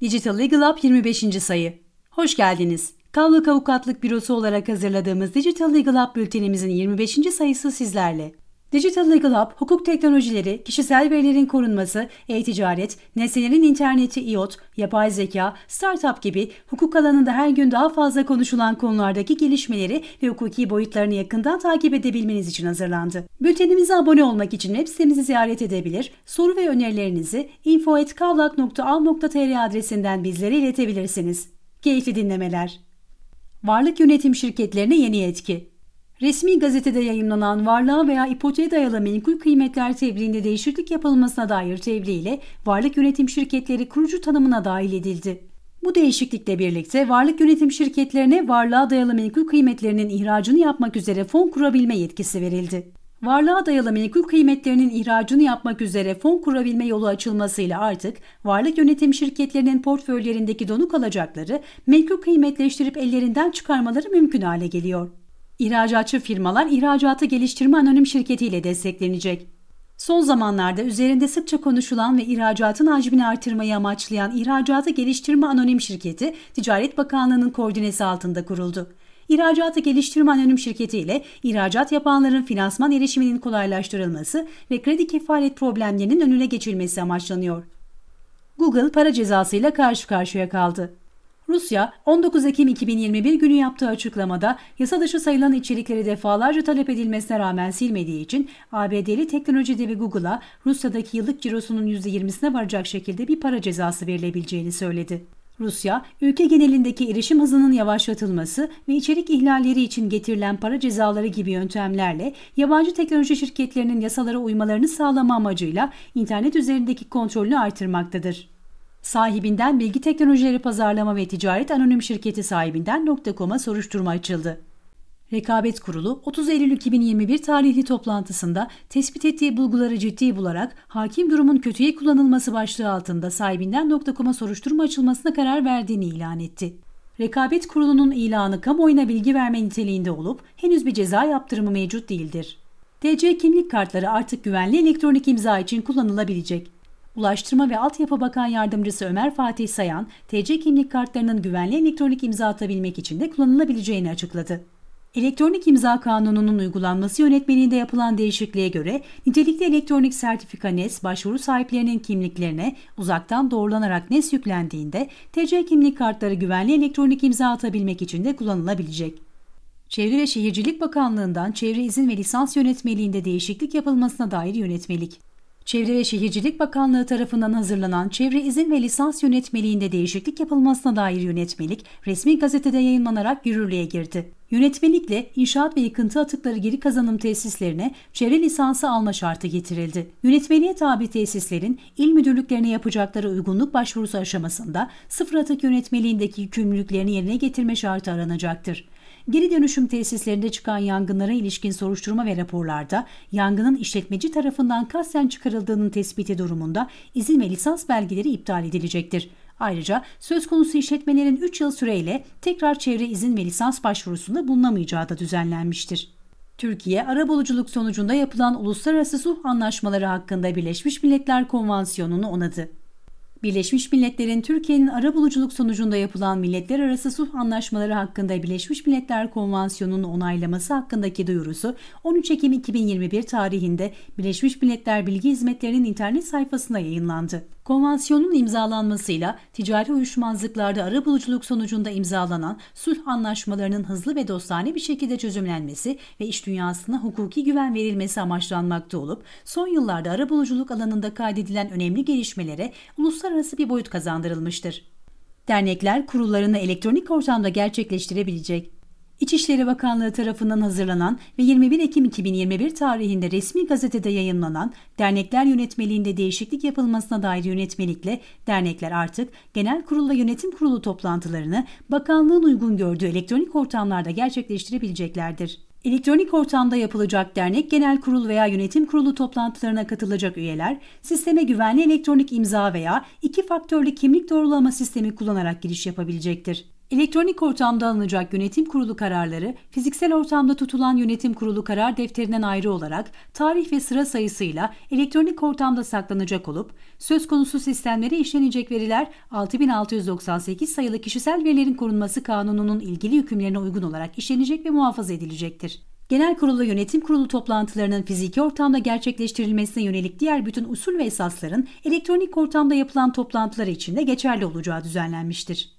Digital Legal Up 25. sayı. Hoş geldiniz. Kavlak Avukatlık Bürosu olarak hazırladığımız Digital Legal Up bültenimizin 25. sayısı sizlerle. Digital Legal Hub, hukuk teknolojileri, kişisel verilerin korunması, e-ticaret, nesnelerin interneti IoT, yapay zeka, startup gibi hukuk alanında her gün daha fazla konuşulan konulardaki gelişmeleri ve hukuki boyutlarını yakından takip edebilmeniz için hazırlandı. Bültenimize abone olmak için web sitemizi ziyaret edebilir, soru ve önerilerinizi info.kavlak.al.tr adresinden bizlere iletebilirsiniz. Keyifli dinlemeler. Varlık yönetim şirketlerine yeni yetki. Resmi gazetede yayınlanan varlığa veya ipoteğe dayalı menkul kıymetler tebliğinde değişiklik yapılmasına dair tebliğ varlık yönetim şirketleri kurucu tanımına dahil edildi. Bu değişiklikle birlikte varlık yönetim şirketlerine varlığa dayalı menkul kıymetlerinin ihracını yapmak üzere fon kurabilme yetkisi verildi. Varlığa dayalı menkul kıymetlerinin ihracını yapmak üzere fon kurabilme yolu açılmasıyla artık varlık yönetim şirketlerinin portföylerindeki donuk alacakları menkul kıymetleştirip ellerinden çıkarmaları mümkün hale geliyor. İhracatçı firmalar ihracatı geliştirme anonim şirketi ile desteklenecek. Son zamanlarda üzerinde sıkça konuşulan ve ihracatın hacmini artırmayı amaçlayan İhracatı Geliştirme Anonim Şirketi, Ticaret Bakanlığı'nın koordinesi altında kuruldu. İhracatı Geliştirme Anonim Şirketi ile ihracat yapanların finansman erişiminin kolaylaştırılması ve kredi kefalet problemlerinin önüne geçilmesi amaçlanıyor. Google para cezasıyla karşı karşıya kaldı. Rusya 19 Ekim 2021 günü yaptığı açıklamada yasa dışı sayılan içerikleri defalarca talep edilmesine rağmen silmediği için ABD'li teknoloji devi Google'a Rusya'daki yıllık cirosunun %20'sine varacak şekilde bir para cezası verilebileceğini söyledi. Rusya, ülke genelindeki erişim hızının yavaşlatılması ve içerik ihlalleri için getirilen para cezaları gibi yöntemlerle yabancı teknoloji şirketlerinin yasalara uymalarını sağlama amacıyla internet üzerindeki kontrolünü artırmaktadır. Sahibinden Bilgi Teknolojileri Pazarlama ve Ticaret Anonim Şirketi sahibinden .com'a soruşturma açıldı. Rekabet Kurulu 30 Eylül 2021 tarihli toplantısında tespit ettiği bulguları ciddi bularak hakim durumun kötüye kullanılması başlığı altında sahibinden .com'a soruşturma açılmasına karar verdiğini ilan etti. Rekabet Kurulu'nun ilanı kamuoyuna bilgi verme niteliğinde olup henüz bir ceza yaptırımı mevcut değildir. TC kimlik kartları artık güvenli elektronik imza için kullanılabilecek. Ulaştırma ve Altyapı Bakan Yardımcısı Ömer Fatih Sayan, TC kimlik kartlarının güvenli elektronik imza atabilmek için de kullanılabileceğini açıkladı. Elektronik imza kanununun uygulanması yönetmeliğinde yapılan değişikliğe göre nitelikli elektronik sertifika NES başvuru sahiplerinin kimliklerine uzaktan doğrulanarak NES yüklendiğinde TC kimlik kartları güvenli elektronik imza atabilmek için de kullanılabilecek. Çevre ve Şehircilik Bakanlığı'ndan çevre izin ve lisans yönetmeliğinde değişiklik yapılmasına dair yönetmelik. Çevre ve Şehircilik Bakanlığı tarafından hazırlanan Çevre İzin ve Lisans Yönetmeliğinde değişiklik yapılmasına dair yönetmelik resmi gazetede yayınlanarak yürürlüğe girdi. Yönetmelikle inşaat ve yıkıntı atıkları geri kazanım tesislerine çevre lisansı alma şartı getirildi. Yönetmeliğe tabi tesislerin il müdürlüklerine yapacakları uygunluk başvurusu aşamasında sıfır atık yönetmeliğindeki yükümlülüklerini yerine getirme şartı aranacaktır. Geri dönüşüm tesislerinde çıkan yangınlara ilişkin soruşturma ve raporlarda yangının işletmeci tarafından kasten çıkarıldığının tespiti durumunda izin ve lisans belgeleri iptal edilecektir. Ayrıca söz konusu işletmelerin 3 yıl süreyle tekrar çevre izin ve lisans başvurusunda bulunamayacağı da düzenlenmiştir. Türkiye, arabuluculuk sonucunda yapılan uluslararası sulh anlaşmaları hakkında Birleşmiş Milletler Konvansiyonu'nu onadı. Birleşmiş Milletler'in Türkiye'nin arabuluculuk sonucunda yapılan milletler arası sulh anlaşmaları hakkında Birleşmiş Milletler Konvansiyonu'nun onaylaması hakkındaki duyurusu 13 Ekim 2021 tarihinde Birleşmiş Milletler Bilgi Hizmetleri'nin internet sayfasına yayınlandı. Konvansiyonun imzalanmasıyla ticari uyuşmazlıklarda arabuluculuk sonucunda imzalanan sulh anlaşmalarının hızlı ve dostane bir şekilde çözümlenmesi ve iş dünyasına hukuki güven verilmesi amaçlanmakta olup son yıllarda arabuluculuk alanında kaydedilen önemli gelişmelere uluslararası bir boyut kazandırılmıştır. Dernekler kurullarını elektronik ortamda gerçekleştirebilecek, İçişleri Bakanlığı tarafından hazırlanan ve 21 Ekim 2021 tarihinde resmi gazetede yayınlanan dernekler yönetmeliğinde değişiklik yapılmasına dair yönetmelikle dernekler artık genel kurulla yönetim kurulu toplantılarını bakanlığın uygun gördüğü elektronik ortamlarda gerçekleştirebileceklerdir. Elektronik ortamda yapılacak dernek genel kurul veya yönetim kurulu toplantılarına katılacak üyeler, sisteme güvenli elektronik imza veya iki faktörlü kimlik doğrulama sistemi kullanarak giriş yapabilecektir. Elektronik ortamda alınacak yönetim kurulu kararları, fiziksel ortamda tutulan yönetim kurulu karar defterinden ayrı olarak tarih ve sıra sayısıyla elektronik ortamda saklanacak olup, söz konusu sistemlere işlenecek veriler 6698 sayılı Kişisel Verilerin Korunması Kanunu'nun ilgili hükümlerine uygun olarak işlenecek ve muhafaza edilecektir. Genel kurulu yönetim kurulu toplantılarının fiziki ortamda gerçekleştirilmesine yönelik diğer bütün usul ve esasların elektronik ortamda yapılan toplantılar için de geçerli olacağı düzenlenmiştir.